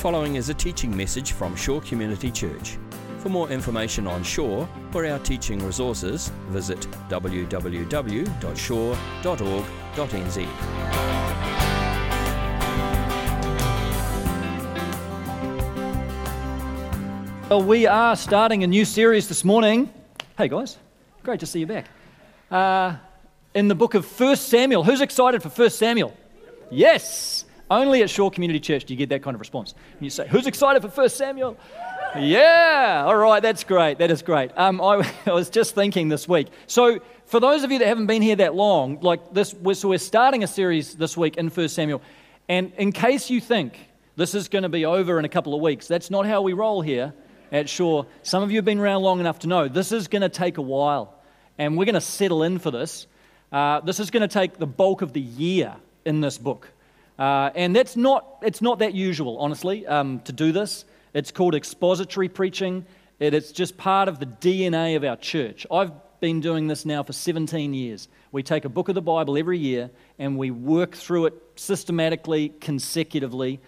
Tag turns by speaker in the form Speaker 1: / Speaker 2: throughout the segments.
Speaker 1: following is a teaching message from Shore Community Church. For more information on Shore or our teaching resources, visit www.shore.org.nz.
Speaker 2: Well, we are starting a new series this morning. Hey, guys. Great to see you back. Uh, in the book of 1 Samuel. Who's excited for 1 Samuel? Yes. Only at Shore Community Church do you get that kind of response. You say, Who's excited for 1 Samuel? Yeah. All right. That's great. That is great. Um, I, I was just thinking this week. So, for those of you that haven't been here that long, like this, so we're starting a series this week in 1 Samuel. And in case you think this is going to be over in a couple of weeks, that's not how we roll here at Shore. Some of you have been around long enough to know this is going to take a while, and we're going to settle in for this. Uh, this is going to take the bulk of the year in this book. Uh, and that's not, it's not that usual, honestly, um, to do this. It's called expository preaching. It is just part of the DNA of our church. I've been doing this now for 17 years. We take a book of the Bible every year and we work through it systematically, consecutively.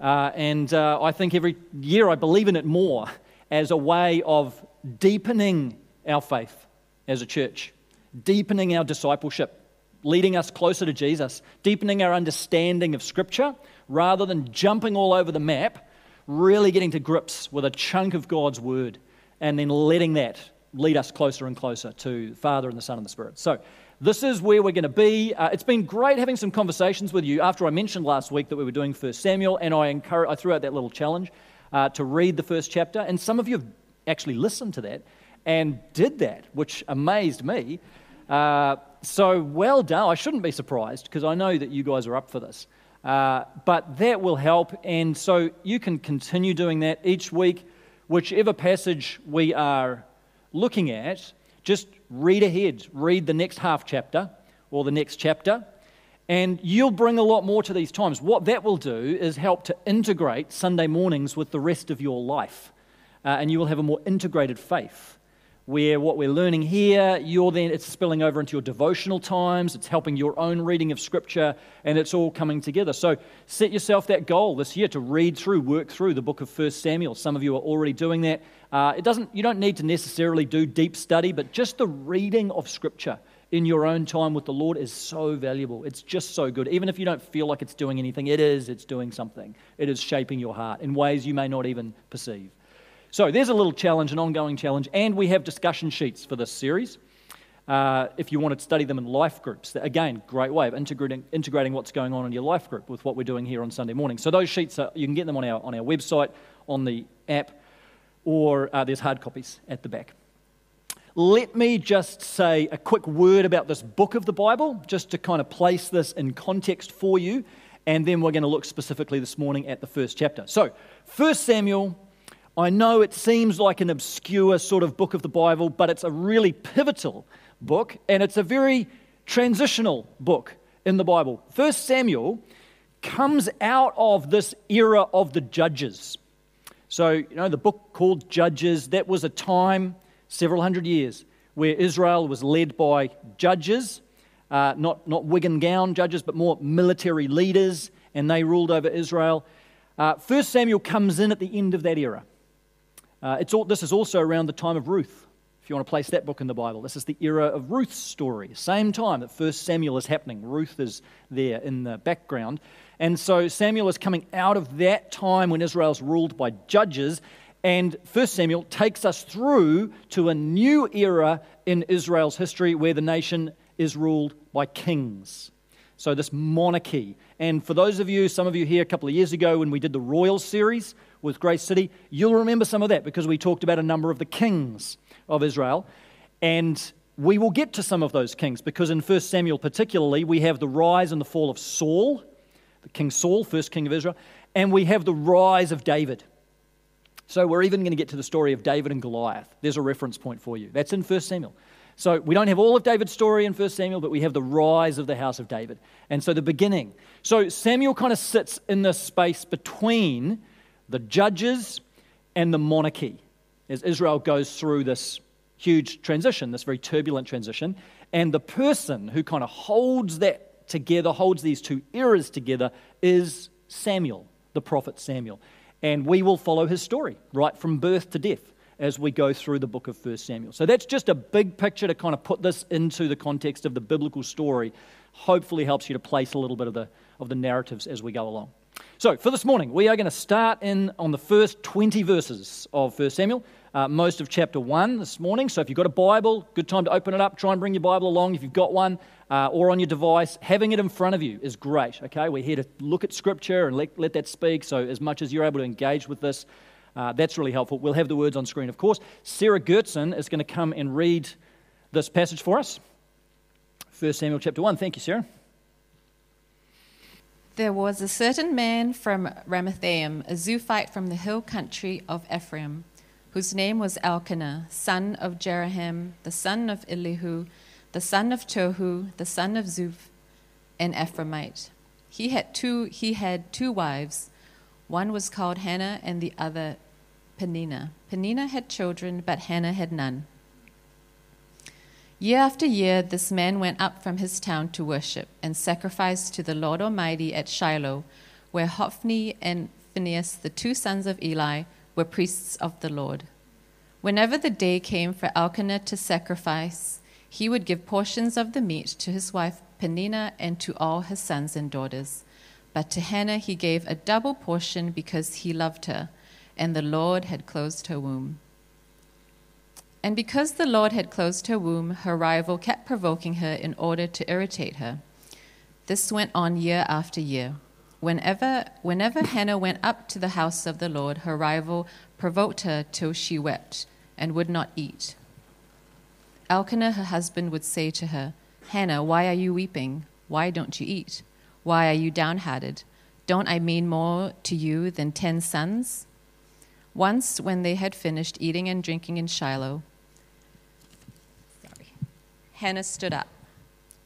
Speaker 2: Uh, and uh, I think every year I believe in it more as a way of deepening our faith as a church, deepening our discipleship, leading us closer to Jesus, deepening our understanding of Scripture, rather than jumping all over the map, really getting to grips with a chunk of God's Word, and then letting that lead us closer and closer to the Father and the Son and the Spirit. So, this is where we're going to be. Uh, it's been great having some conversations with you after I mentioned last week that we were doing First Samuel, and I, encourage, I threw out that little challenge uh, to read the first chapter. And some of you have actually listened to that and did that, which amazed me. Uh, so well done. I shouldn't be surprised because I know that you guys are up for this. Uh, but that will help. And so you can continue doing that each week, whichever passage we are looking at, just read ahead. Read the next half chapter or the next chapter and you'll bring a lot more to these times. What that will do is help to integrate Sunday mornings with the rest of your life. Uh, and you will have a more integrated faith where what we're learning here, you're then it's spilling over into your devotional times, it's helping your own reading of scripture, and it's all coming together. So set yourself that goal this year to read through, work through the book of 1 Samuel. Some of you are already doing that. Uh, it doesn't, you don't need to necessarily do deep study, but just the reading of scripture in your own time with the Lord is so valuable. It's just so good. Even if you don't feel like it's doing anything, it is, it's doing something. It is shaping your heart in ways you may not even perceive. So there's a little challenge, an ongoing challenge, and we have discussion sheets for this series. Uh, if you want to study them in life groups, again, great way of integrating, integrating what's going on in your life group with what we're doing here on Sunday morning. So those sheets, are, you can get them on our, on our website, on the app, or uh, there's hard copies at the back. Let me just say a quick word about this book of the Bible, just to kind of place this in context for you, and then we're going to look specifically this morning at the first chapter. So, 1 Samuel, I know it seems like an obscure sort of book of the Bible, but it's a really pivotal book, and it's a very transitional book in the Bible. First Samuel comes out of this era of the judges. So, you know, the book called Judges, that was a time several hundred years, where Israel was led by judges, uh, not, not wig and gown judges, but more military leaders, and they ruled over Israel. Uh, First Samuel comes in at the end of that era. Uh, it's all, this is also around the time of Ruth, if you want to place that book in the Bible. This is the era of Ruth's story. Same time that First Samuel is happening. Ruth is there in the background. And so Samuel is coming out of that time when Israel's ruled by judges and 1 Samuel takes us through to a new era in Israel's history where the nation is ruled by kings. So, this monarchy. And for those of you, some of you here a couple of years ago when we did the royal series with Grace City, you'll remember some of that because we talked about a number of the kings of Israel. And we will get to some of those kings because in 1 Samuel, particularly, we have the rise and the fall of Saul, the King Saul, first king of Israel, and we have the rise of David. So we're even going to get to the story of David and Goliath. There's a reference point for you. That's in 1 Samuel. So we don't have all of David's story in 1 Samuel, but we have the rise of the house of David. And so the beginning. So Samuel kind of sits in this space between the judges and the monarchy as Israel goes through this huge transition, this very turbulent transition. And the person who kind of holds that together, holds these two eras together, is Samuel, the prophet Samuel. and we will follow his story right from birth to death as we go through the book of 1 Samuel. So that's just a big picture to kind of put this into the context of the biblical story. Hopefully, helps you to place a little bit of the, of the narratives as we go along. So, for this morning, we are going to start in on the first 20 verses of 1 Samuel, uh, most of chapter 1 this morning. So, if you've got a Bible, good time to open it up. Try and bring your Bible along if you've got one uh, or on your device. Having it in front of you is great, okay? We're here to look at Scripture and let, let that speak. So, as much as you're able to engage with this, uh, that's really helpful. We'll have the words on screen, of course. Sarah Gertson is going to come and read this passage for us. 1 Samuel chapter 1. Thank you, Sarah.
Speaker 3: There was a certain man from Ramathaim, a Zophite from the hill country of Ephraim, whose name was Elkanah, son of Jeroham, the son of Elihu, the son of Tohu, the son of Zuph, an Ephraimite. He had two, he had two wives. One was called Hannah and the other Peninnah. Peninnah had children, but Hannah had none. Year after year, this man went up from his town to worship and sacrifice to the Lord Almighty at Shiloh, where Hophni and Phinehas, the two sons of Eli, were priests of the Lord. Whenever the day came for Elkanah to sacrifice, he would give portions of the meat to his wife Peninnah and to all his sons and daughters. But to Hannah he gave a double portion because he loved her, and the Lord had closed her womb. And because the Lord had closed her womb, her rival kept provoking her in order to irritate her. This went on year after year. Whenever, whenever Hannah went up to the house of the Lord, her rival provoked her till she wept and would not eat. Elkanah, her husband, would say to her, Hannah, why are you weeping? Why don't you eat? Why are you downhearted? Don't I mean more to you than ten sons? Once, when they had finished eating and drinking in Shiloh, Hannah stood up.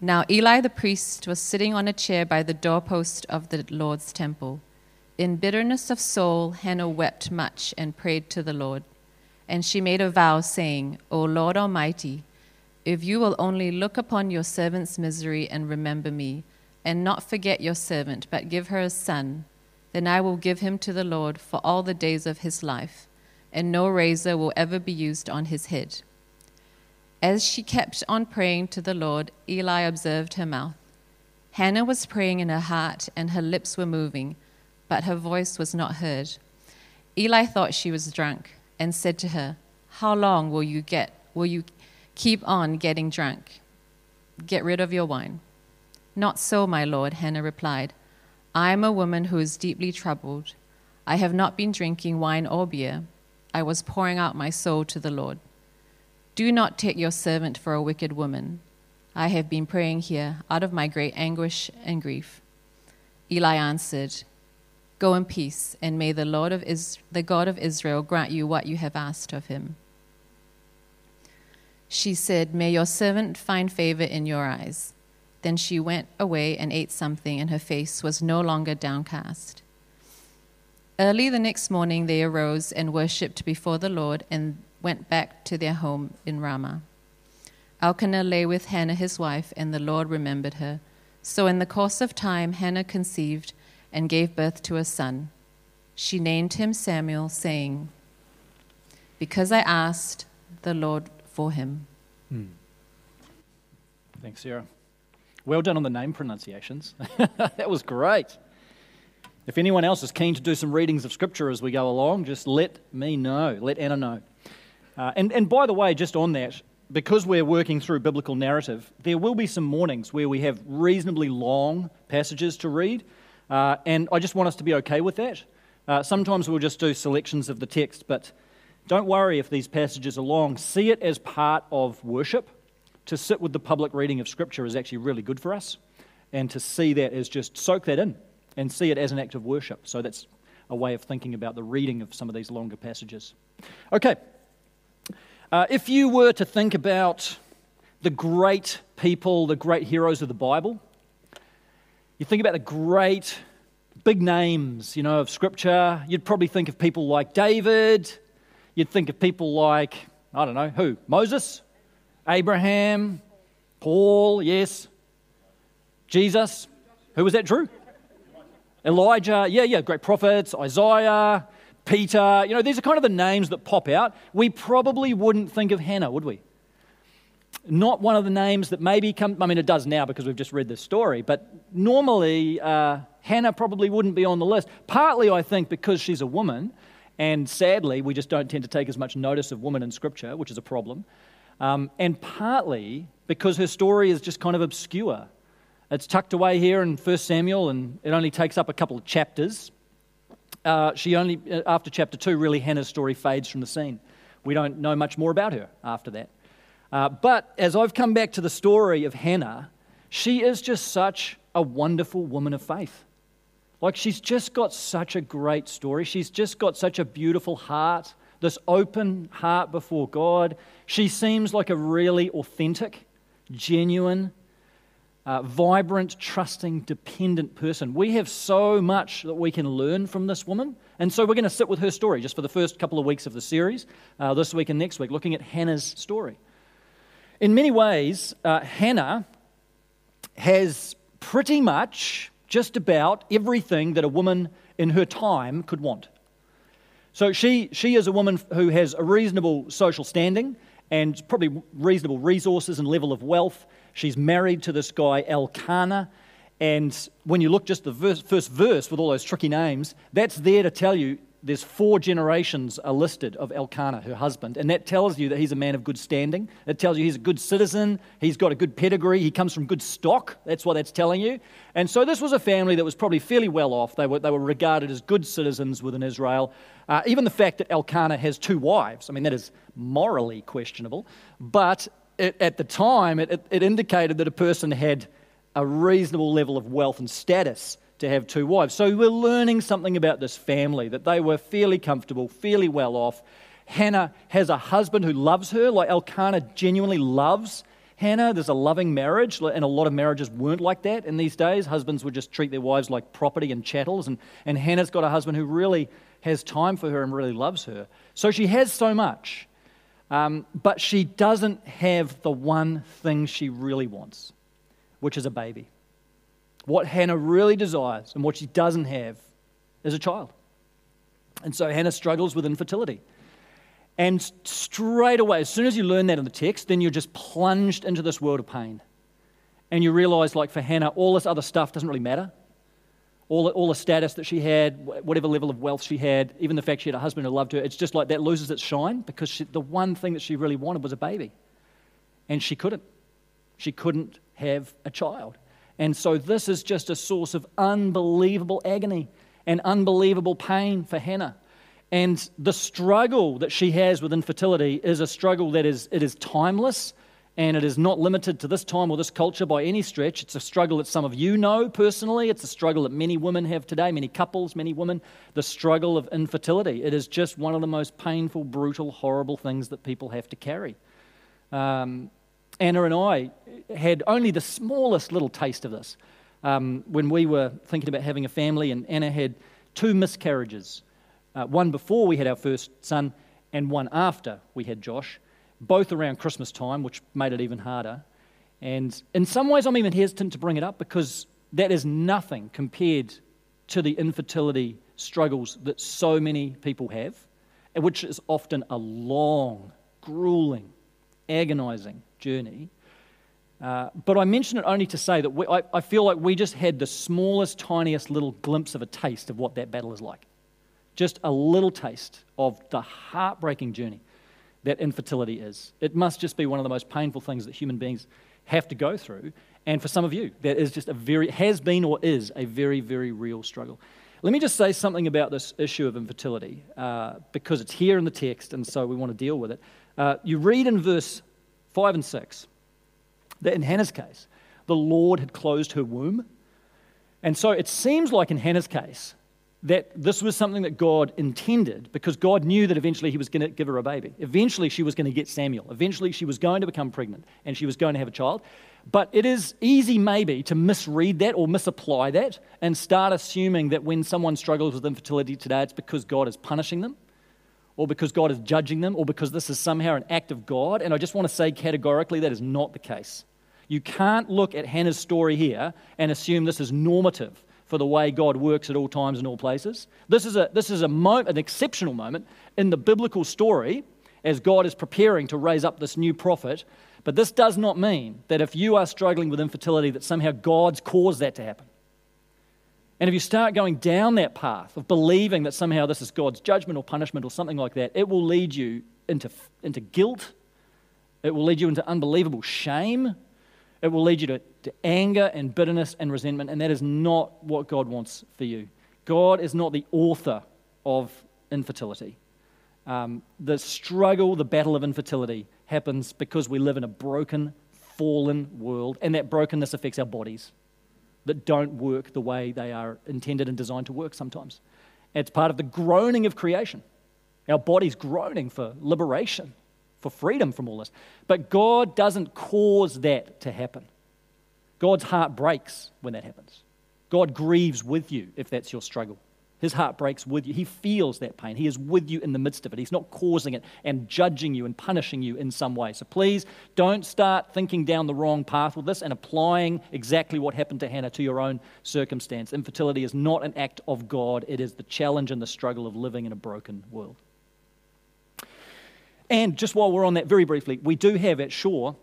Speaker 3: Now Eli the priest was sitting on a chair by the doorpost of the Lord's temple. In bitterness of soul, Hannah wept much and prayed to the Lord. And she made a vow, saying, O Lord Almighty, if you will only look upon your servant's misery and remember me, and not forget your servant, but give her a son, then I will give him to the Lord for all the days of his life, and no razor will ever be used on his head. As she kept on praying to the Lord, Eli observed her mouth. Hannah was praying in her heart, and her lips were moving, but her voice was not heard. Eli thought she was drunk, and said to her, How long will you get will you keep on getting drunk? Get rid of your wine. Not so, my lord, Hannah replied. I am a woman who is deeply troubled. I have not been drinking wine or beer. I was pouring out my soul to the Lord. Do not take your servant for a wicked woman. I have been praying here out of my great anguish and grief. Eli answered, Go in peace, and may the Lord of Is- the God of Israel grant you what you have asked of him. She said, May your servant find favor in your eyes. Then she went away and ate something, and her face was no longer downcast. Early the next morning they arose and worshipped before the Lord, and went back to their home in Ramah. Elkanah lay with Hannah his wife, and the Lord remembered her. So in the course of time, Hannah conceived and gave birth to a son. She named him Samuel, saying, Because I asked the Lord for him.
Speaker 2: Hmm. Thanks, Sarah. Well done on the name pronunciations. that was great. If anyone else is keen to do some readings of Scripture as we go along, just let me know. Let Anna know. Uh, and, and by the way, just on that, because we're working through biblical narrative, there will be some mornings where we have reasonably long passages to read, uh, and I just want us to be okay with that. Uh, sometimes we'll just do selections of the text, but don't worry if these passages are long. See it as part of worship. To sit with the public reading of Scripture is actually really good for us, and to see that is just soak that in and see it as an act of worship. So that's a way of thinking about the reading of some of these longer passages. Okay, uh, if you were to think about the great people, the great heroes of the Bible, you think about the great big names, you know, of Scripture, you'd probably think of people like David. You'd think of people like, I don't know, who? Moses? Abraham? Paul? Yes. Jesus? Who was that, Drew? Elijah? Yeah, yeah, great prophets. Isaiah. Peter. You know, these are kind of the names that pop out. We probably wouldn't think of Hannah, would we? Not one of the names that maybe come, I mean, it does now because we've just read this story, but normally uh, Hannah probably wouldn't be on the list. Partly, I think, because she's a woman, and sadly, we just don't tend to take as much notice of women in Scripture, which is a problem. Um, and partly because her story is just kind of obscure. It's tucked away here in 1 Samuel, and it only takes up a couple of chapters. Uh, she only, uh, after chapter 2, really, Hannah's story fades from the scene. We don't know much more about her after that. Uh, but as I've come back to the story of Hannah, she is just such a wonderful woman of faith. Like, she's just got such a great story. She's just got such a beautiful heart, this open heart before God. She seems like a really authentic, genuine, uh, vibrant, trusting, dependent person. We have so much that we can learn from this woman. And so we're going to sit with her story just for the first couple of weeks of the series, uh, this week and next week, looking at Hannah's story. In many ways, uh, Hannah has pretty much just about everything that a woman in her time could want. So she, she is a woman who has a reasonable social standing and probably reasonable resources and level of wealth. She's married to this guy, Elkanah. And when you look just the verse, first verse with all those tricky names, that's there to tell you there's four generations are listed of Elkanah, her husband, and that tells you that he's a man of good standing. It tells you he's a good citizen, he's got a good pedigree, he comes from good stock. That's what that's telling you. And so this was a family that was probably fairly well off. They were, they were regarded as good citizens within Israel. Uh, even the fact that Elkanah has two wives, I mean, that is morally questionable, but it, at the time, it, it, it indicated that a person had a reasonable level of wealth and status to have two wives. So we're learning something about this family that they were fairly comfortable, fairly well off. Hannah has a husband who loves her, like Elkanah genuinely loves Hannah. There's a loving marriage, and a lot of marriages weren't like that in these days. Husbands would just treat their wives like property and chattels, and, and Hannah's got a husband who really has time for her and really loves her. So she has so much, um, but she doesn't have the one thing she really wants, which is a baby. What Hannah really desires and what she doesn't have is a child. And so Hannah struggles with infertility. And straight away, as soon as you learn that in the text, then you're just plunged into this world of pain. And you realize, like for Hannah, all this other stuff doesn't really matter. All, all the status that she had, whatever level of wealth she had, even the fact she had a husband who loved her, it's just like that loses its shine because she, the one thing that she really wanted was a baby. And she couldn't. She couldn't have a child. And so this is just a source of unbelievable agony and unbelievable pain for Hannah. And the struggle that she has with infertility is a struggle that is, it is timeless and it is not limited to this time or this culture by any stretch. It's a struggle that some of you know personally. It's a struggle that many women have today, many couples, many women. The struggle of infertility. It is just one of the most painful, brutal, horrible things that people have to carry. Um, Anna and I had only the smallest little taste of this um, when we were thinking about having a family, and Anna had two miscarriages uh, one before we had our first son, and one after we had Josh, both around Christmas time, which made it even harder. And in some ways, I'm even hesitant to bring it up because that is nothing compared to the infertility struggles that so many people have, which is often a long, grueling, agonizing journey. Uh, but I mention it only to say that we, I, I feel like we just had the smallest, tiniest little glimpse of a taste of what that battle is like. Just a little taste of the heartbreaking journey that infertility is. It must just be one of the most painful things that human beings have to go through. And for some of you, that is just a very, has been or is a very, very real struggle. Let me just say something about this issue of infertility uh, because it's here in the text, and so we want to deal with it. Uh, you read in verse 5 and 6, that in Hannah's case, the Lord had closed her womb. And so it seems like in Hannah's case that this was something that God intended because God knew that eventually He was going to give her a baby. Eventually she was going to get Samuel. Eventually she was going to become pregnant and she was going to have a child. But it is easy, maybe, to misread that or misapply that and start assuming that when someone struggles with infertility today, it's because God is punishing them or because God is judging them, or because this is somehow an act of God. And I just want to say categorically that is not the case. You can't look at Hannah's story here and assume this is normative for the way God works at all times and all places. This is, a, this is a mo- an exceptional moment in the biblical story as God is preparing to raise up this new prophet. But this does not mean that if you are struggling with infertility, that somehow God's caused that to happen. And if you start going down that path of believing that somehow this is God's judgment or punishment or something like that, it will lead you into, into guilt. It will lead you into unbelievable shame. It will lead you to, to anger and bitterness and resentment, and that is not what God wants for you. God is not the author of infertility. Um, the struggle, the battle of infertility happens because we live in a broken, fallen world, and that brokenness affects our bodies that don't work the way they are intended and designed to work sometimes. It's part of the groaning of creation. Our body's groaning for liberation for freedom from all this. But God doesn't cause that to happen. God's heart breaks when that happens. God grieves with you if that's your struggle. His heart breaks with you. He feels that pain. He is with you in the midst of it. He's not causing it and judging you and punishing you in some way. So please don't start thinking down the wrong path with this and applying exactly what happened to Hannah to your own circumstance. Infertility is not an act of God, it is the challenge and the struggle of living in a broken world. And just while we're on that, very briefly, we do have at Shore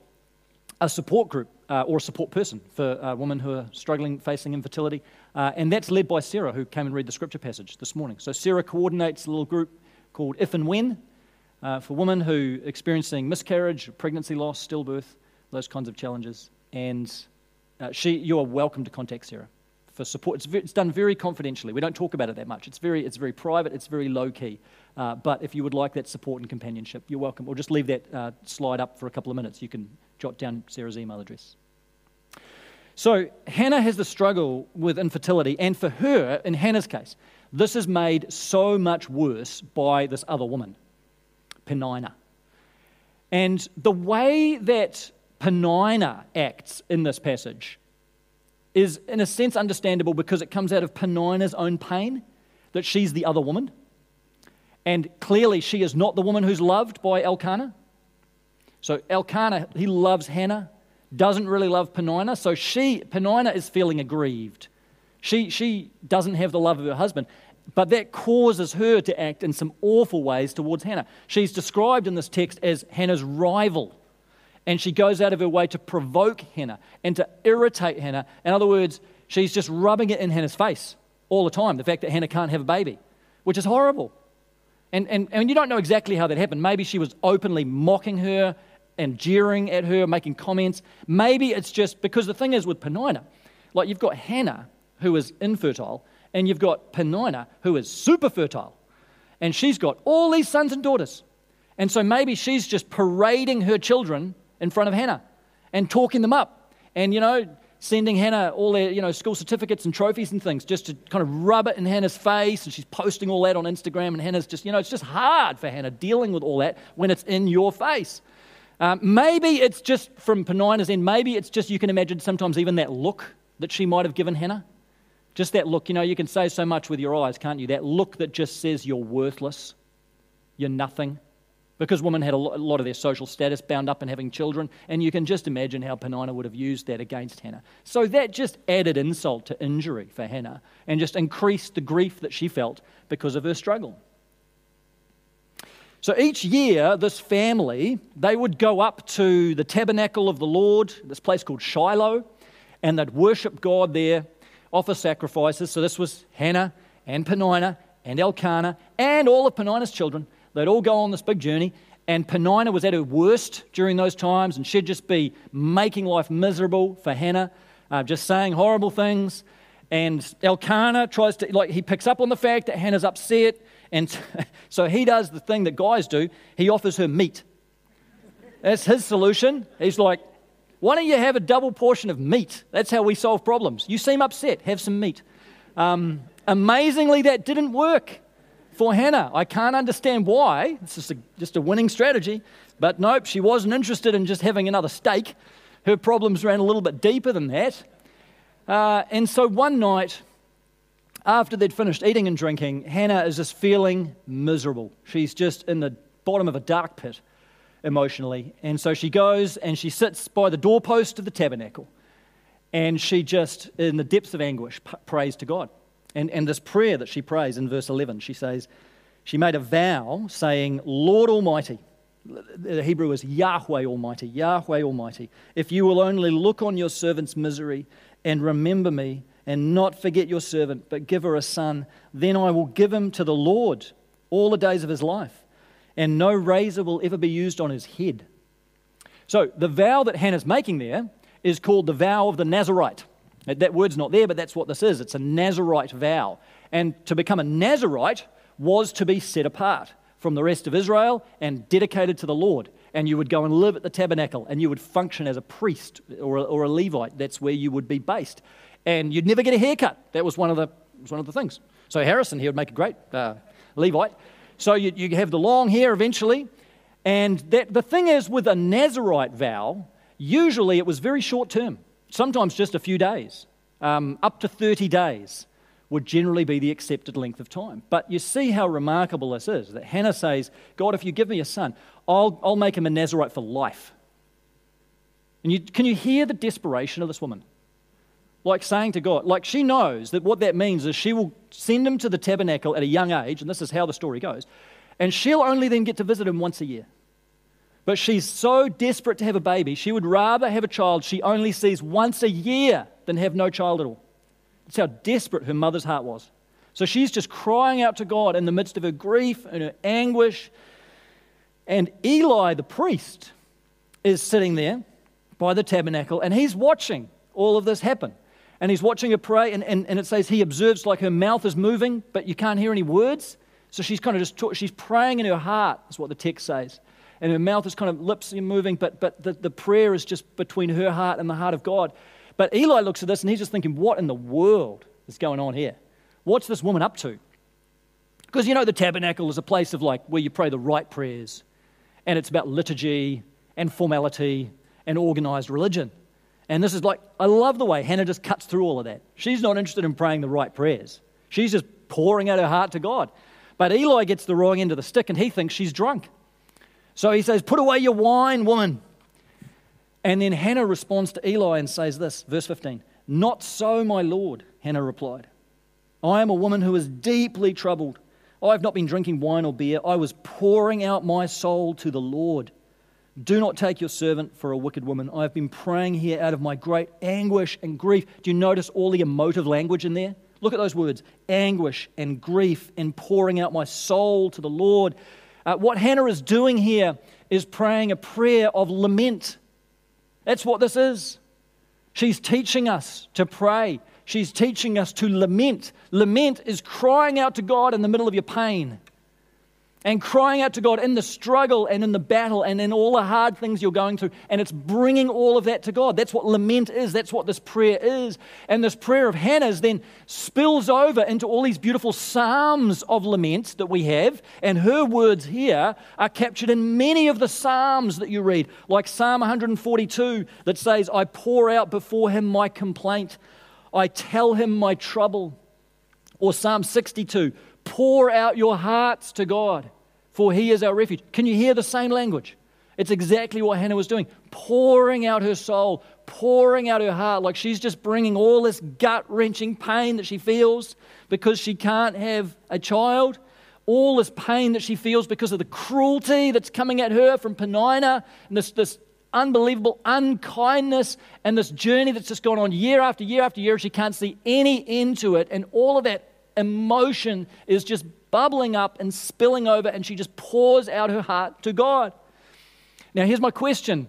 Speaker 2: a support group uh, or a support person for uh, women who are struggling facing infertility. Uh, and that's led by Sarah, who came and read the scripture passage this morning. So Sarah coordinates a little group called If and When uh, for women who are experiencing miscarriage, pregnancy loss, stillbirth, those kinds of challenges. And uh, she, you are welcome to contact Sarah for support. It's, it's, done very confidentially. We don't talk about it that much. It's very, it's very private, it's very low key. Uh, but if you would like that support and companionship, you're welcome. Or just leave that uh, slide up for a couple of minutes. You can jot down Sarah's email address. So, Hannah has the struggle with infertility, and for her, in Hannah's case, this is made so much worse by this other woman, Penina. And the way that Penina acts in this passage is, in a sense, understandable because it comes out of Penina's own pain that she's the other woman. And clearly, she is not the woman who's loved by Elkanah. So, Elkanah, he loves Hannah, doesn't really love Penina. So, she, Penina is feeling aggrieved. She, she doesn't have the love of her husband. But that causes her to act in some awful ways towards Hannah. She's described in this text as Hannah's rival. And she goes out of her way to provoke Hannah and to irritate Hannah. In other words, she's just rubbing it in Hannah's face all the time the fact that Hannah can't have a baby, which is horrible. And, and, and you don't know exactly how that happened. Maybe she was openly mocking her and jeering at her, making comments. Maybe it's just because the thing is with Penina, like you've got Hannah, who is infertile, and you've got Penina, who is super fertile. And she's got all these sons and daughters. And so maybe she's just parading her children in front of Hannah and talking them up. And, you know, sending Hannah all their you know, school certificates and trophies and things just to kind of rub it in Hannah's face. And she's posting all that on Instagram. And Hannah's just, you know, it's just hard for Hannah dealing with all that when it's in your face. Um, maybe it's just from Penina's end, maybe it's just you can imagine sometimes even that look that she might have given Hannah. Just that look, you know, you can say so much with your eyes, can't you? That look that just says you're worthless, you're nothing because women had a lot of their social status bound up in having children, and you can just imagine how Penina would have used that against Hannah. So that just added insult to injury for Hannah and just increased the grief that she felt because of her struggle. So each year, this family, they would go up to the tabernacle of the Lord, this place called Shiloh, and they'd worship God there, offer sacrifices. So this was Hannah and Penina and Elkanah and all of Penina's children. They'd all go on this big journey, and Penina was at her worst during those times, and she'd just be making life miserable for Hannah, uh, just saying horrible things. And Elkanah tries to, like, he picks up on the fact that Hannah's upset, and so he does the thing that guys do he offers her meat. That's his solution. He's like, why don't you have a double portion of meat? That's how we solve problems. You seem upset, have some meat. Um, amazingly, that didn't work for Hannah. I can't understand why. It's just a, just a winning strategy. But nope, she wasn't interested in just having another steak. Her problems ran a little bit deeper than that. Uh, and so one night, after they'd finished eating and drinking, Hannah is just feeling miserable. She's just in the bottom of a dark pit emotionally. And so she goes and she sits by the doorpost of the tabernacle. And she just, in the depths of anguish, prays to God. And, and this prayer that she prays in verse 11, she says, she made a vow saying, Lord Almighty, the Hebrew is Yahweh Almighty, Yahweh Almighty, if you will only look on your servant's misery and remember me and not forget your servant, but give her a son, then I will give him to the Lord all the days of his life, and no razor will ever be used on his head. So the vow that Hannah's making there is called the vow of the Nazarite. That word's not there, but that's what this is. It's a Nazarite vow. And to become a Nazarite was to be set apart from the rest of Israel and dedicated to the Lord. And you would go and live at the tabernacle and you would function as a priest or a, or a Levite. That's where you would be based. And you'd never get a haircut. That was one of the, was one of the things. So Harrison, he would make a great uh, Levite. So you, you have the long hair eventually. And that, the thing is, with a Nazarite vow, usually it was very short term, sometimes just a few days, um, up to 30 days would generally be the accepted length of time. But you see how remarkable this is that Hannah says, God, if you give me a son, I'll, I'll make him a Nazarite for life. And you, can you hear the desperation of this woman? Like saying to God, like she knows that what that means is she will send him to the tabernacle at a young age, and this is how the story goes, and she'll only then get to visit him once a year. But she's so desperate to have a baby, she would rather have a child she only sees once a year than have no child at all. That's how desperate her mother's heart was. So she's just crying out to God in the midst of her grief and her anguish. And Eli, the priest, is sitting there by the tabernacle and he's watching all of this happen. And he's watching her pray, and, and, and it says he observes like her mouth is moving, but you can't hear any words. So she's kind of just, talk, she's praying in her heart, is what the text says. And her mouth is kind of lips moving, but, but the, the prayer is just between her heart and the heart of God. But Eli looks at this and he's just thinking, what in the world is going on here? What's this woman up to? Because you know, the tabernacle is a place of like where you pray the right prayers, and it's about liturgy and formality and organized religion. And this is like, I love the way Hannah just cuts through all of that. She's not interested in praying the right prayers, she's just pouring out her heart to God. But Eli gets the wrong end of the stick and he thinks she's drunk. So he says, Put away your wine, woman. And then Hannah responds to Eli and says this, verse 15 Not so, my Lord, Hannah replied. I am a woman who is deeply troubled. I have not been drinking wine or beer. I was pouring out my soul to the Lord. Do not take your servant for a wicked woman. I have been praying here out of my great anguish and grief. Do you notice all the emotive language in there? Look at those words anguish and grief and pouring out my soul to the Lord. Uh, what Hannah is doing here is praying a prayer of lament. That's what this is. She's teaching us to pray. She's teaching us to lament. Lament is crying out to God in the middle of your pain and crying out to God in the struggle and in the battle and in all the hard things you're going through. And it's bringing all of that to God. That's what lament is. That's what this prayer is. And this prayer of Hannah's then spills over into all these beautiful psalms of lament that we have. And her words here are captured in many of the psalms that you read, like Psalm 142 that says, I pour out before him my complaint, I tell him my trouble. Or Psalm 62 Pour out your hearts to God, for He is our refuge. Can you hear the same language? It's exactly what Hannah was doing, pouring out her soul, pouring out her heart, like she's just bringing all this gut wrenching pain that she feels because she can't have a child, all this pain that she feels because of the cruelty that's coming at her from Penina, and this, this unbelievable unkindness, and this journey that's just gone on year after year after year. She can't see any end to it, and all of that emotion is just bubbling up and spilling over, and she just pours out her heart to God. Now, here's my question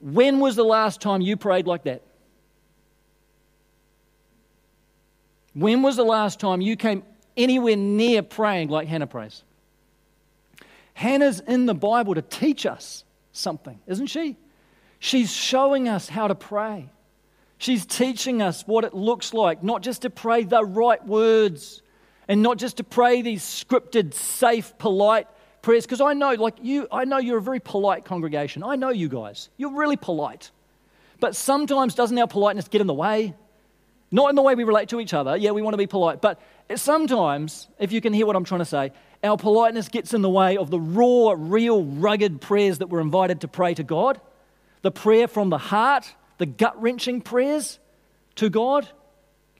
Speaker 2: When was the last time you prayed like that? When was the last time you came anywhere near praying like Hannah prays? Hannah's in the Bible to teach us something, isn't she? She's showing us how to pray. She's teaching us what it looks like, not just to pray the right words and not just to pray these scripted, safe, polite prayers. Because I know, like you, I know you're a very polite congregation. I know you guys. You're really polite. But sometimes doesn't our politeness get in the way? Not in the way we relate to each other. Yeah, we want to be polite. But sometimes, if you can hear what I'm trying to say, our politeness gets in the way of the raw, real, rugged prayers that we're invited to pray to God. The prayer from the heart the gut wrenching prayers to God.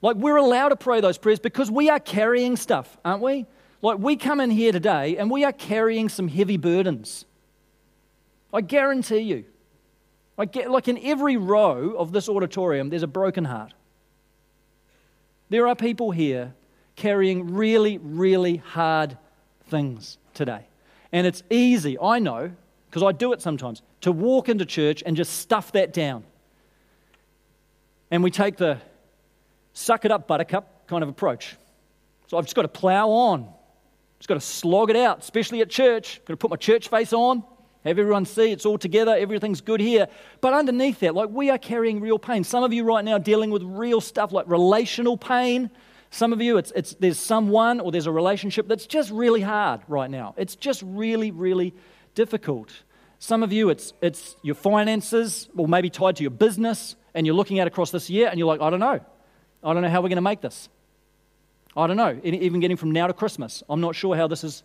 Speaker 2: Like we're allowed to pray those prayers because we are carrying stuff, aren't we? Like we come in here today and we are carrying some heavy burdens. I guarantee you. I get, like in every row of this auditorium, there's a broken heart. There are people here carrying really, really hard things today. And it's easy, I know, because I do it sometimes, to walk into church and just stuff that down. And we take the suck it up, buttercup kind of approach. So I've just got to plow on. Just got to slog it out, especially at church. Got to put my church face on, have everyone see it's all together, everything's good here. But underneath that, like we are carrying real pain. Some of you right now dealing with real stuff like relational pain. Some of you, it's, it's, there's someone or there's a relationship that's just really hard right now. It's just really, really difficult. Some of you, it's, it's your finances, or maybe tied to your business, and you're looking at across this year and you're like, I don't know. I don't know how we're going to make this. I don't know. Even getting from now to Christmas, I'm not sure how this is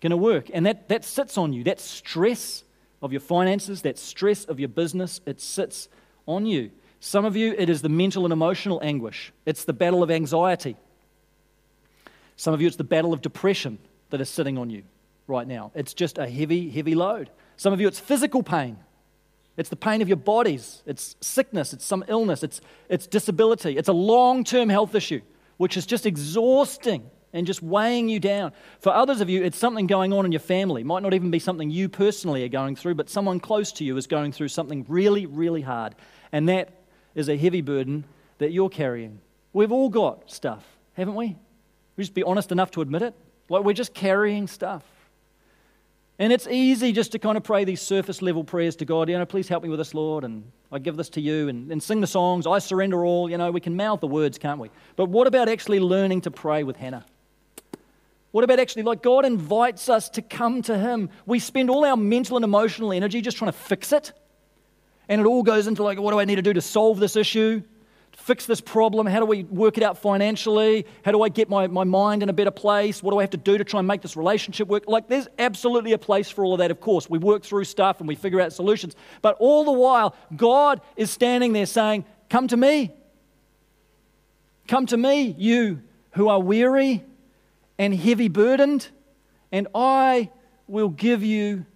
Speaker 2: going to work. And that, that sits on you. That stress of your finances, that stress of your business, it sits on you. Some of you, it is the mental and emotional anguish, it's the battle of anxiety. Some of you, it's the battle of depression that is sitting on you right now. It's just a heavy, heavy load. Some of you, it's physical pain. It's the pain of your bodies. It's sickness. It's some illness. It's, it's disability. It's a long term health issue, which is just exhausting and just weighing you down. For others of you, it's something going on in your family. It might not even be something you personally are going through, but someone close to you is going through something really, really hard. And that is a heavy burden that you're carrying. We've all got stuff, haven't we? We just be honest enough to admit it. Like we're just carrying stuff. And it's easy just to kind of pray these surface level prayers to God, you know, please help me with this, Lord, and I give this to you, and, and sing the songs, I surrender all, you know, we can mouth the words, can't we? But what about actually learning to pray with Hannah? What about actually, like, God invites us to come to Him? We spend all our mental and emotional energy just trying to fix it. And it all goes into, like, what do I need to do to solve this issue? Fix this problem? How do we work it out financially? How do I get my, my mind in a better place? What do I have to do to try and make this relationship work? Like, there's absolutely a place for all of that, of course. We work through stuff and we figure out solutions. But all the while, God is standing there saying, Come to me. Come to me, you who are weary and heavy burdened, and I will give you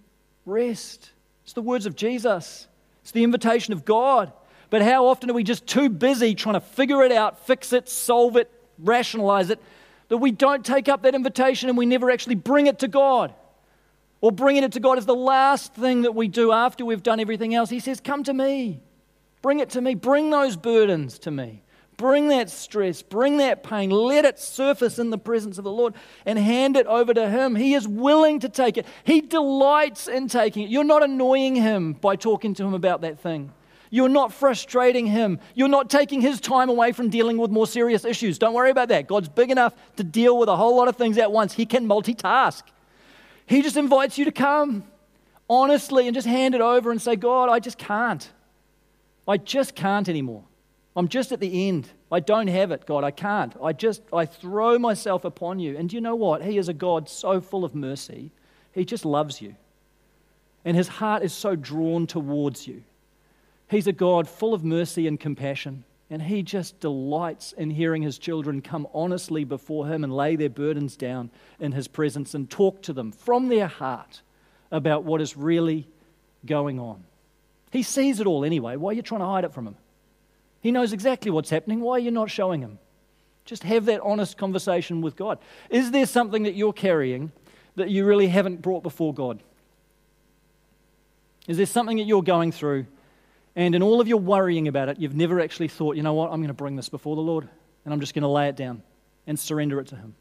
Speaker 2: rest. It's the words of Jesus, it's the invitation of God. But how often are we just too busy trying to figure it out, fix it, solve it, rationalize it, that we don't take up that invitation and we never actually bring it to God? Or bringing it to God is the last thing that we do after we've done everything else. He says, Come to me. Bring it to me. Bring those burdens to me. Bring that stress, bring that pain, let it surface in the presence of the Lord and hand it over to Him. He is willing to take it, He delights in taking it. You're not annoying Him by talking to Him about that thing. You're not frustrating him. You're not taking his time away from dealing with more serious issues. Don't worry about that. God's big enough to deal with a whole lot of things at once. He can multitask. He just invites you to come honestly and just hand it over and say, God, I just can't. I just can't anymore. I'm just at the end. I don't have it, God. I can't. I just, I throw myself upon you. And you know what? He is a God so full of mercy. He just loves you. And his heart is so drawn towards you. He's a God full of mercy and compassion, and He just delights in hearing His children come honestly before Him and lay their burdens down in His presence and talk to them from their heart about what is really going on. He sees it all anyway. Why are you trying to hide it from Him? He knows exactly what's happening. Why are you not showing Him? Just have that honest conversation with God. Is there something that you're carrying that you really haven't brought before God? Is there something that you're going through and in all of your worrying about it, you've never actually thought, you know what, I'm going to bring this before the Lord and I'm just going to lay it down and surrender it to Him.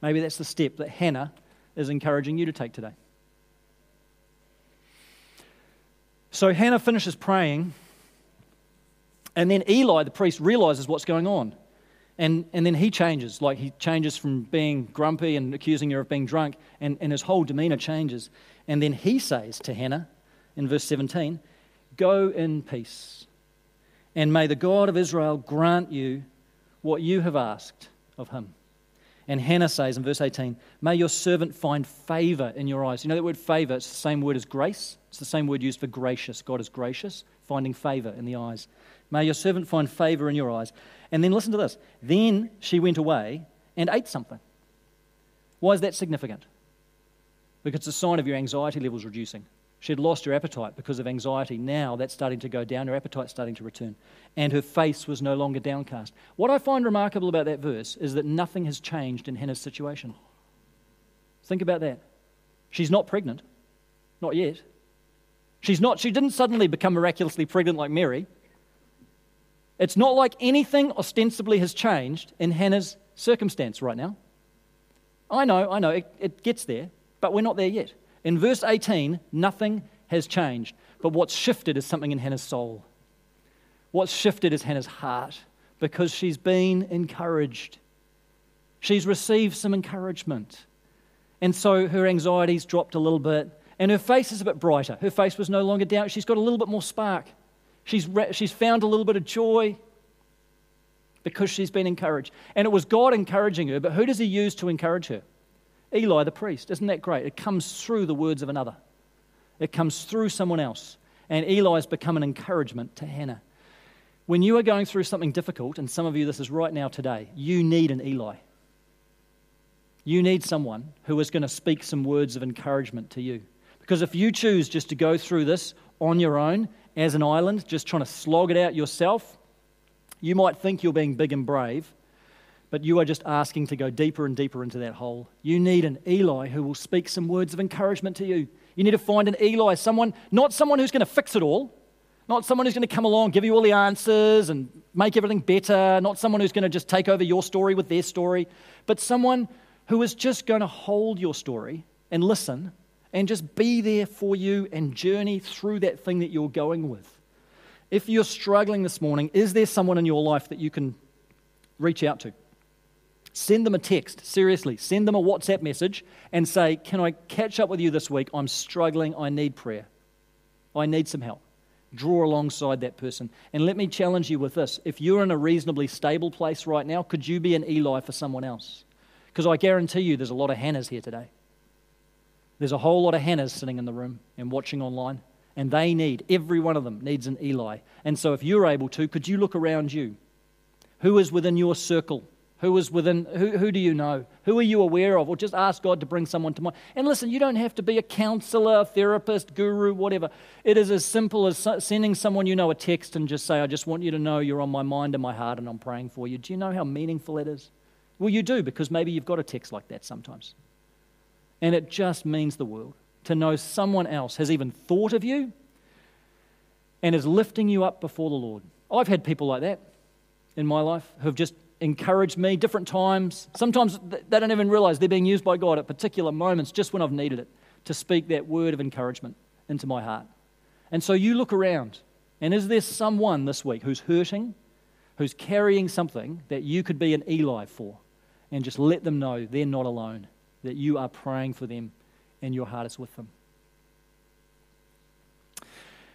Speaker 2: Maybe that's the step that Hannah is encouraging you to take today. So Hannah finishes praying, and then Eli, the priest, realizes what's going on. And, and then he changes. Like he changes from being grumpy and accusing her of being drunk, and, and his whole demeanor changes. And then he says to Hannah in verse 17, Go in peace. And may the God of Israel grant you what you have asked of him. And Hannah says in verse 18, May your servant find favor in your eyes. You know that word favor? It's the same word as grace. It's the same word used for gracious. God is gracious. finding favor in the eyes. May your servant find favor in your eyes. And then listen to this. Then she went away and ate something. Why is that significant? Because it's a sign of your anxiety levels reducing. She had lost her appetite because of anxiety. Now that's starting to go down, her appetite's starting to return. And her face was no longer downcast. What I find remarkable about that verse is that nothing has changed in Hannah's situation. Think about that. She's not pregnant, not yet. She's not, she didn't suddenly become miraculously pregnant like Mary. It's not like anything ostensibly has changed in Hannah's circumstance right now. I know, I know, it, it gets there, but we're not there yet. In verse 18, nothing has changed, but what's shifted is something in Hannah's soul. What's shifted is Hannah's heart because she's been encouraged. She's received some encouragement. And so her anxiety's dropped a little bit, and her face is a bit brighter. Her face was no longer down. She's got a little bit more spark. She's, she's found a little bit of joy because she's been encouraged. And it was God encouraging her, but who does he use to encourage her? Eli the priest. Isn't that great? It comes through the words of another, it comes through someone else. And Eli has become an encouragement to Hannah. When you are going through something difficult, and some of you this is right now today, you need an Eli. You need someone who is going to speak some words of encouragement to you. Because if you choose just to go through this on your own as an island, just trying to slog it out yourself, you might think you're being big and brave, but you are just asking to go deeper and deeper into that hole. You need an Eli who will speak some words of encouragement to you. You need to find an Eli, someone, not someone who's going to fix it all, not someone who's going to come along, give you all the answers and make everything better, not someone who's going to just take over your story with their story, but someone who is just going to hold your story and listen and just be there for you and journey through that thing that you're going with. If you're struggling this morning, is there someone in your life that you can reach out to? Send them a text, seriously. Send them a WhatsApp message and say, Can I catch up with you this week? I'm struggling. I need prayer. I need some help. Draw alongside that person. And let me challenge you with this. If you're in a reasonably stable place right now, could you be an Eli for someone else? Because I guarantee you there's a lot of Hannahs here today. There's a whole lot of Hannahs sitting in the room and watching online. And they need, every one of them needs an Eli. And so if you're able to, could you look around you? Who is within your circle? Who is within, who, who do you know? Who are you aware of? Or just ask God to bring someone to mind. And listen, you don't have to be a counselor, therapist, guru, whatever. It is as simple as sending someone you know a text and just say, I just want you to know you're on my mind and my heart and I'm praying for you. Do you know how meaningful it is? Well, you do because maybe you've got a text like that sometimes. And it just means the world to know someone else has even thought of you and is lifting you up before the Lord. I've had people like that in my life who've just encouraged me different times. Sometimes they don't even realize they're being used by God at particular moments, just when I've needed it, to speak that word of encouragement into my heart. And so you look around, and is there someone this week who's hurting, who's carrying something that you could be an Eli for? And just let them know they're not alone, that you are praying for them and your heart is with them.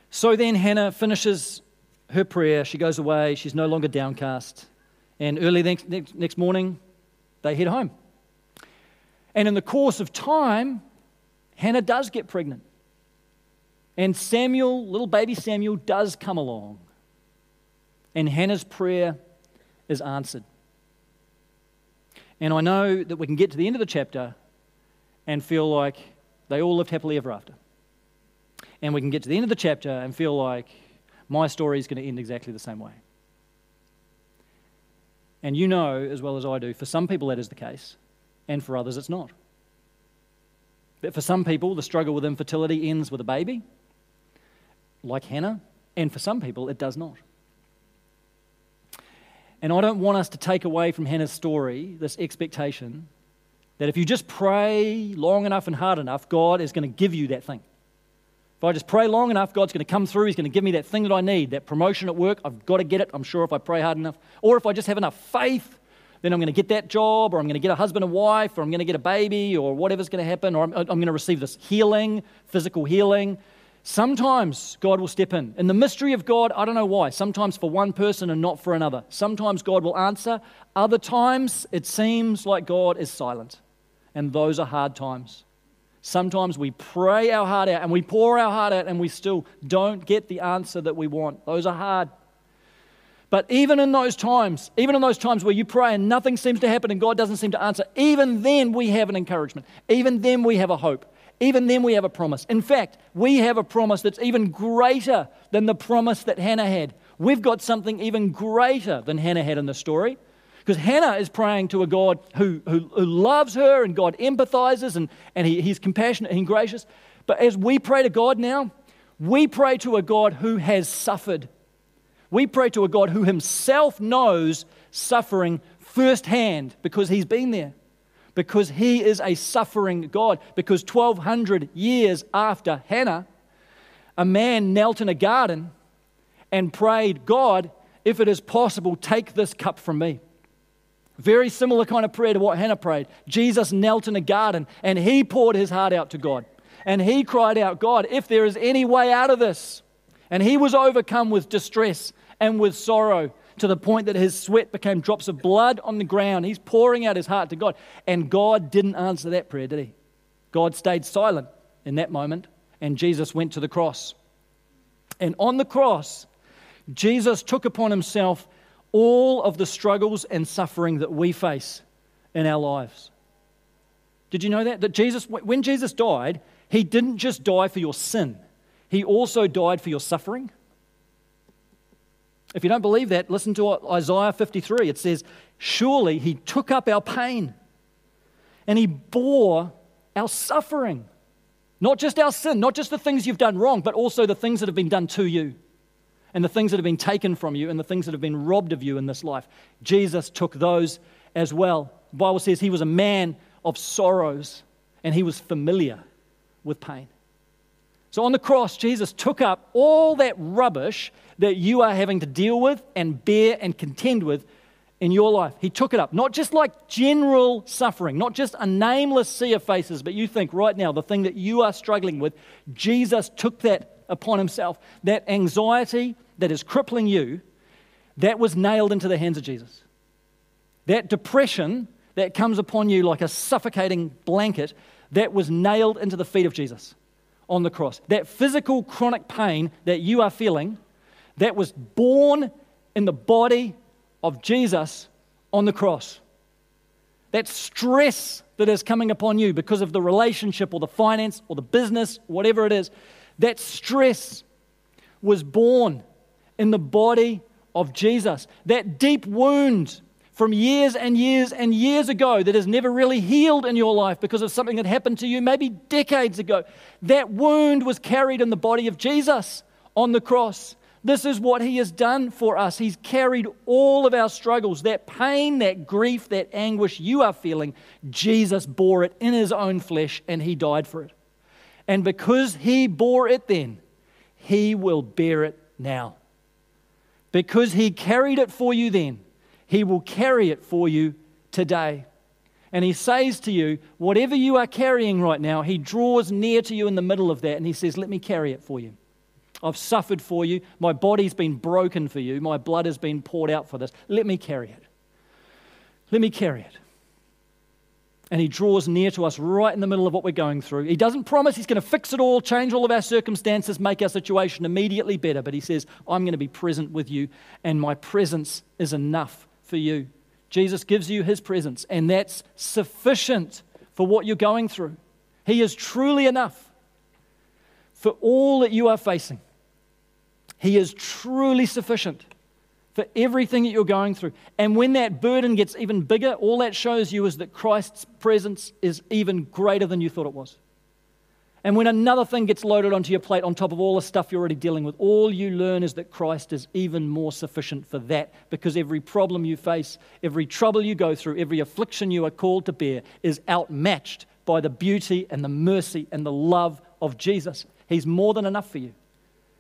Speaker 2: So then Hannah finishes her prayer. She goes away. She's no longer downcast. And early next, next, morning, they head home. And in the course of time, Hannah does get pregnant. And Samuel, little baby Samuel, does come along. And Hannah's prayer is answered. And I know that we can get to the end of the chapter and feel like they all lived happily ever after. And we can get to the end of the chapter and feel like my story is going to end exactly the same way. And you know as well as I do, for some people that is the case, and for others it's not. But for some people, the struggle with infertility ends with a baby, like Hannah, and for some people, it does not. And I don't want us to take away from Hannah's story this expectation that if you just pray long enough and hard enough, God is going to give you that thing. If I just pray long enough, God's going to come through. He's going to give me that thing that I need, that promotion at work. I've got to get it, I'm sure, if I pray hard enough. Or if I just have enough faith, then I'm going to get that job, or I'm going to get a husband and wife, or I'm going to get a baby, or whatever's going to happen, or I'm, I'm going to receive this healing, physical healing. Sometimes God will step in. In the mystery of God, I don't know why. Sometimes for one person and not for another. Sometimes God will answer. Other times, it seems like God is silent. And those are hard times. Sometimes we pray our heart out and we pour our heart out and we still don't get the answer that we want. Those are hard. But even in those times, even in those times where you pray and nothing seems to happen and God doesn't seem to answer, even then we have an encouragement. Even then we have a hope. Even then we have a promise. In fact, we have a promise that's even greater than the promise that Hannah had. We've got something even greater than Hannah had in the story. Because Hannah is praying to a God who, who, who loves her and God empathizes and, and he, he's compassionate and gracious. But as we pray to God now, we pray to a God who has suffered. We pray to a God who himself knows suffering firsthand because he's been there. Because he is a suffering God. Because 1200 years after Hannah, a man knelt in a garden and prayed, God, if it is possible, take this cup from me. Very similar kind of prayer to what Hannah prayed. Jesus knelt in a garden and he poured his heart out to God. And he cried out, God, if there is any way out of this. And he was overcome with distress and with sorrow to the point that his sweat became drops of blood on the ground. He's pouring out his heart to God. And God didn't answer that prayer, did he? God stayed silent in that moment, and Jesus went to the cross. And on the cross, Jesus took upon himself all of the struggles and suffering that we face in our lives. Did you know that? That Jesus, when Jesus died, he didn't just die for your sin, he also died for your suffering. If you don't believe that, listen to Isaiah 53. It says, Surely he took up our pain and he bore our suffering. Not just our sin, not just the things you've done wrong, but also the things that have been done to you and the things that have been taken from you and the things that have been robbed of you in this life. Jesus took those as well. The Bible says he was a man of sorrows and he was familiar with pain. So on the cross, Jesus took up all that rubbish that you are having to deal with and bear and contend with in your life. He took it up. Not just like general suffering, not just a nameless sea of faces, but you think right now, the thing that you are struggling with, Jesus took that upon himself. That anxiety, that is crippling you, that was nailed into the hands of Jesus. That depression that comes upon you like a suffocating blanket, that was nailed into the feet of Jesus on the cross. That physical chronic pain that you are feeling, that was borne in the body of Jesus on the cross. That stress that is coming upon you because of the relationship or the finance or the business, whatever it is, that stress was borne in the body of Jesus. That deep wound from years and years and years ago that has never really healed in your life because of something that happened to you maybe decades ago. That wound was carried in the body of Jesus on the cross. This is what he has done for us. He's carried all of our struggles, that pain, that grief, that anguish you are feeling. Jesus bore it in his own flesh and he died for it. And because he bore it then, he will bear it now. Because he carried it for you then, he will carry it for you today. And he says to you, whatever you are carrying right now, he draws near to you in the middle of that and he says, Let me carry it for you. I've suffered for you. My body's been broken for you. My blood has been poured out for this. Let me carry it. Let me carry it and He draws near to us right in the middle of what we're going through. He doesn't promise He's going to fix it all, change all of our circumstances, make our situation immediately better, but He says, I'm going to be present with you, and my presence is enough for you. Jesus gives you His presence, and that's sufficient for what you're going through. He is truly enough for all that you are facing. He is truly sufficient for everything that you're going through. And when that burden gets even bigger, all that shows you is that Christ's presence is even greater than you thought it was. And when another thing gets loaded onto your plate on top of all the stuff you're already dealing with, all you learn is that Christ is even more sufficient for that because every problem you face, every trouble you go through, every affliction you are called to bear is outmatched by the beauty and the mercy and the love of Jesus. He's more than enough for you.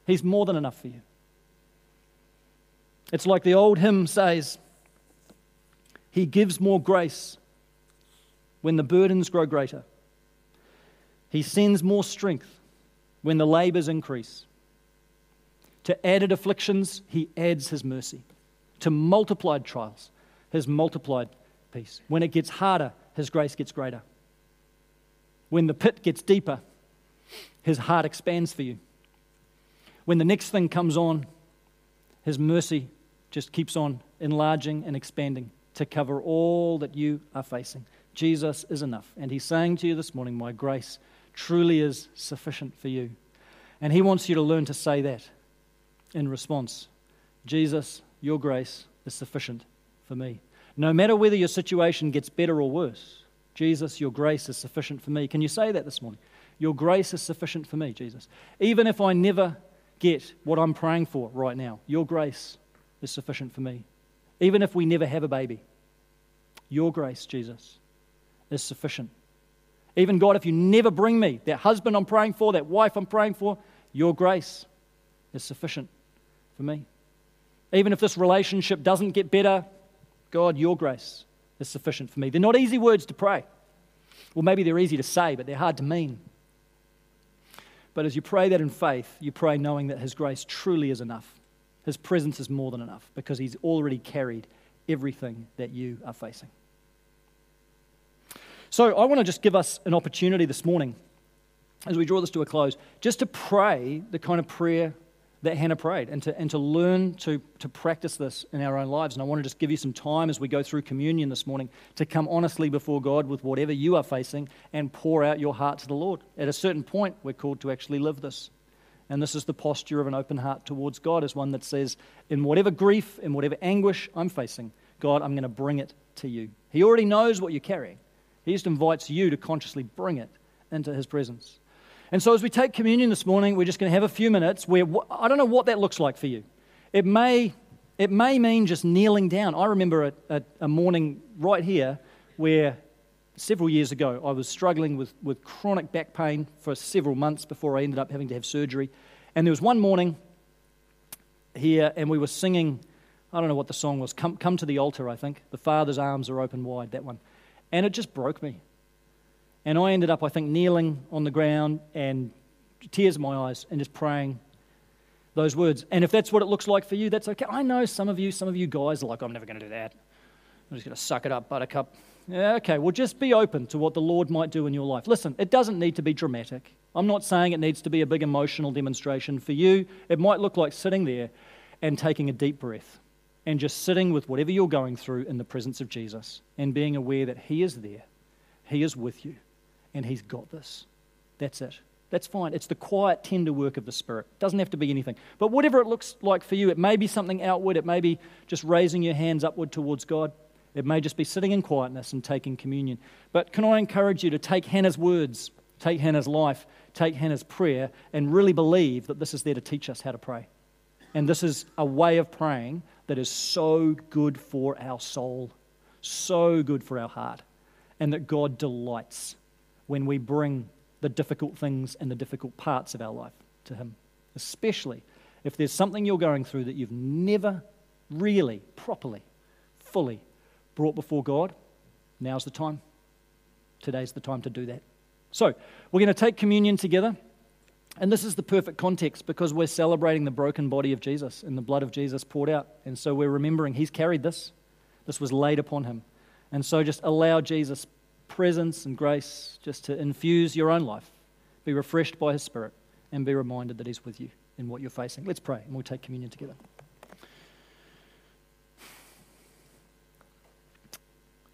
Speaker 2: He's more than enough for you. It's like the old hymn says He gives more grace when the burdens grow greater. He sends more strength when the labors increase. To added afflictions, He adds His mercy. To multiplied trials, His multiplied peace. When it gets harder, His grace gets greater. When the pit gets deeper, his heart expands for you. When the next thing comes on, his mercy just keeps on enlarging and expanding to cover all that you are facing. Jesus is enough. And he's saying to you this morning, My grace truly is sufficient for you. And he wants you to learn to say that in response Jesus, your grace is sufficient for me. No matter whether your situation gets better or worse, Jesus, your grace is sufficient for me. Can you say that this morning? Your grace is sufficient for me, Jesus. Even if I never get what I'm praying for right now, your grace is sufficient for me. Even if we never have a baby, your grace, Jesus, is sufficient. Even God, if you never bring me that husband I'm praying for, that wife I'm praying for, your grace is sufficient for me. Even if this relationship doesn't get better, God, your grace is sufficient for me. They're not easy words to pray. Well, maybe they're easy to say, but they're hard to mean. But as you pray that in faith, you pray knowing that His grace truly is enough. His presence is more than enough because He's already carried everything that you are facing. So I want to just give us an opportunity this morning as we draw this to a close, just to pray the kind of prayer that Hannah prayed and to, and to learn to, to practice this in our own lives. And I want to just give you some time as we go through communion this morning to come honestly before God with whatever you are facing and pour out your heart to the Lord. At a certain point, we're called to actually live this. And this is the posture of an open heart towards God, as one that says, in whatever grief, in whatever anguish I'm facing, God, I'm going to bring it to you. He already knows what you're carrying. He just invites you to consciously bring it into His presence. And so, as we take communion this morning, we're just going to have a few minutes where I don't know what that looks like for you. It may, it may mean just kneeling down. I remember a, a, a morning right here where several years ago I was struggling with, with chronic back pain for several months before I ended up having to have surgery. And there was one morning here, and we were singing, I don't know what the song was, Come, Come to the Altar, I think. The Father's Arms Are Open Wide, that one. And it just broke me. And I ended up, I think, kneeling on the ground and tears in my eyes and just praying those words. And if that's what it looks like for you, that's okay. I know some of you, some of you guys are like, I'm never going to do that. I'm just going to suck it up, buttercup. Yeah, okay, well, just be open to what the Lord might do in your life. Listen, it doesn't need to be dramatic. I'm not saying it needs to be a big emotional demonstration. For you, it might look like sitting there and taking a deep breath and just sitting with whatever you're going through in the presence of Jesus and being aware that He is there, He is with you, and He's got this. That's it. That's fine. It's the quiet, tender work of the Spirit. It doesn't have to be anything. But whatever it looks like for you, it may be something outward, it may be just raising your hands upward towards God. It may just be sitting in quietness and taking communion. But can I encourage you to take Hannah's words, take Hannah's life, take Hannah's prayer, and really believe that this is there to teach us how to pray. And this is a way of praying that is so good for our soul, so good for our heart, and that God delights when we bring the difficult things and the difficult parts of our life to Him, especially if there's something you're going through that you've never really, properly, fully brought before God. Now's the time. Today's the time to do that. So, we're going to take communion together. And this is the perfect context because we're celebrating the broken body of Jesus and the blood of Jesus poured out. And so we're remembering He's carried this, this was laid upon Him. And so just allow Jesus' presence and grace just to infuse your own life. Be refreshed by His Spirit and be reminded that He's with you in what you're facing. Let's pray and we'll take communion together.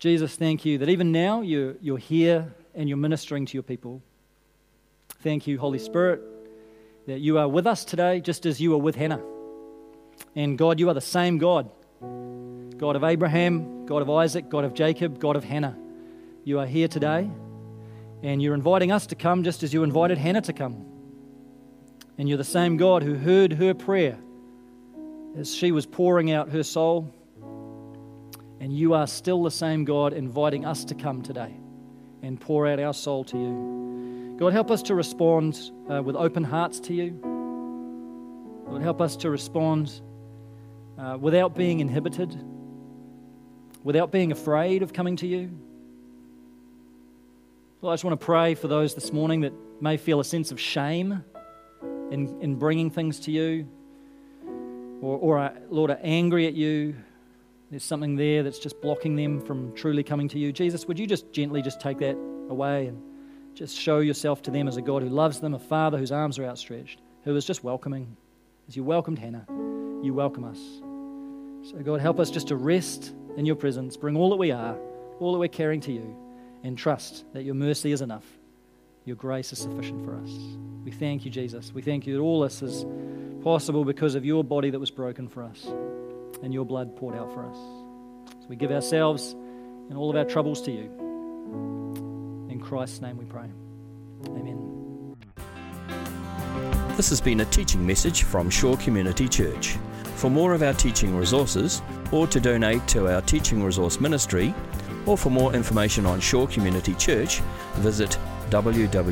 Speaker 2: Jesus, thank you that even now you're, you're here and you're ministering to your people. Thank you, Holy Spirit, that you are with us today just as you were with Hannah. And God, you are the same God God of Abraham, God of Isaac, God of Jacob, God of Hannah. You are here today, and you're inviting us to come just as you invited Hannah to come. And you're the same God who heard her prayer as she was pouring out her soul. And you are still the same God inviting us to come today and pour out our soul to you. God, help us to respond uh, with open hearts to you. Lord, help us to respond uh, without being inhibited, without being afraid of coming to you. Lord, I just want to pray for those this morning that may feel a sense of shame in, in bringing things to you, or, or are, Lord, are angry at you. There's something there that's just blocking them from truly coming to you. Jesus, would you just gently just take that away and just show yourself to them as a God who loves them, a father whose arms are outstretched, who is just welcoming. As you welcomed Hannah, you welcome us. So, God, help us just to rest in your presence, bring all that we are, all that we're carrying to you, and trust that your mercy is enough. Your grace is sufficient for us. We thank you, Jesus. We thank you that all this is possible because of your body that was broken for us and your blood poured out for us. So we give ourselves and all of our troubles to you. In Christ's name we pray. Amen.
Speaker 1: This has been a teaching message from Shore Community Church. For more of our teaching resources, or to donate to our teaching resource ministry, or for more information on Shore Community Church, visit www.shore.org.nz.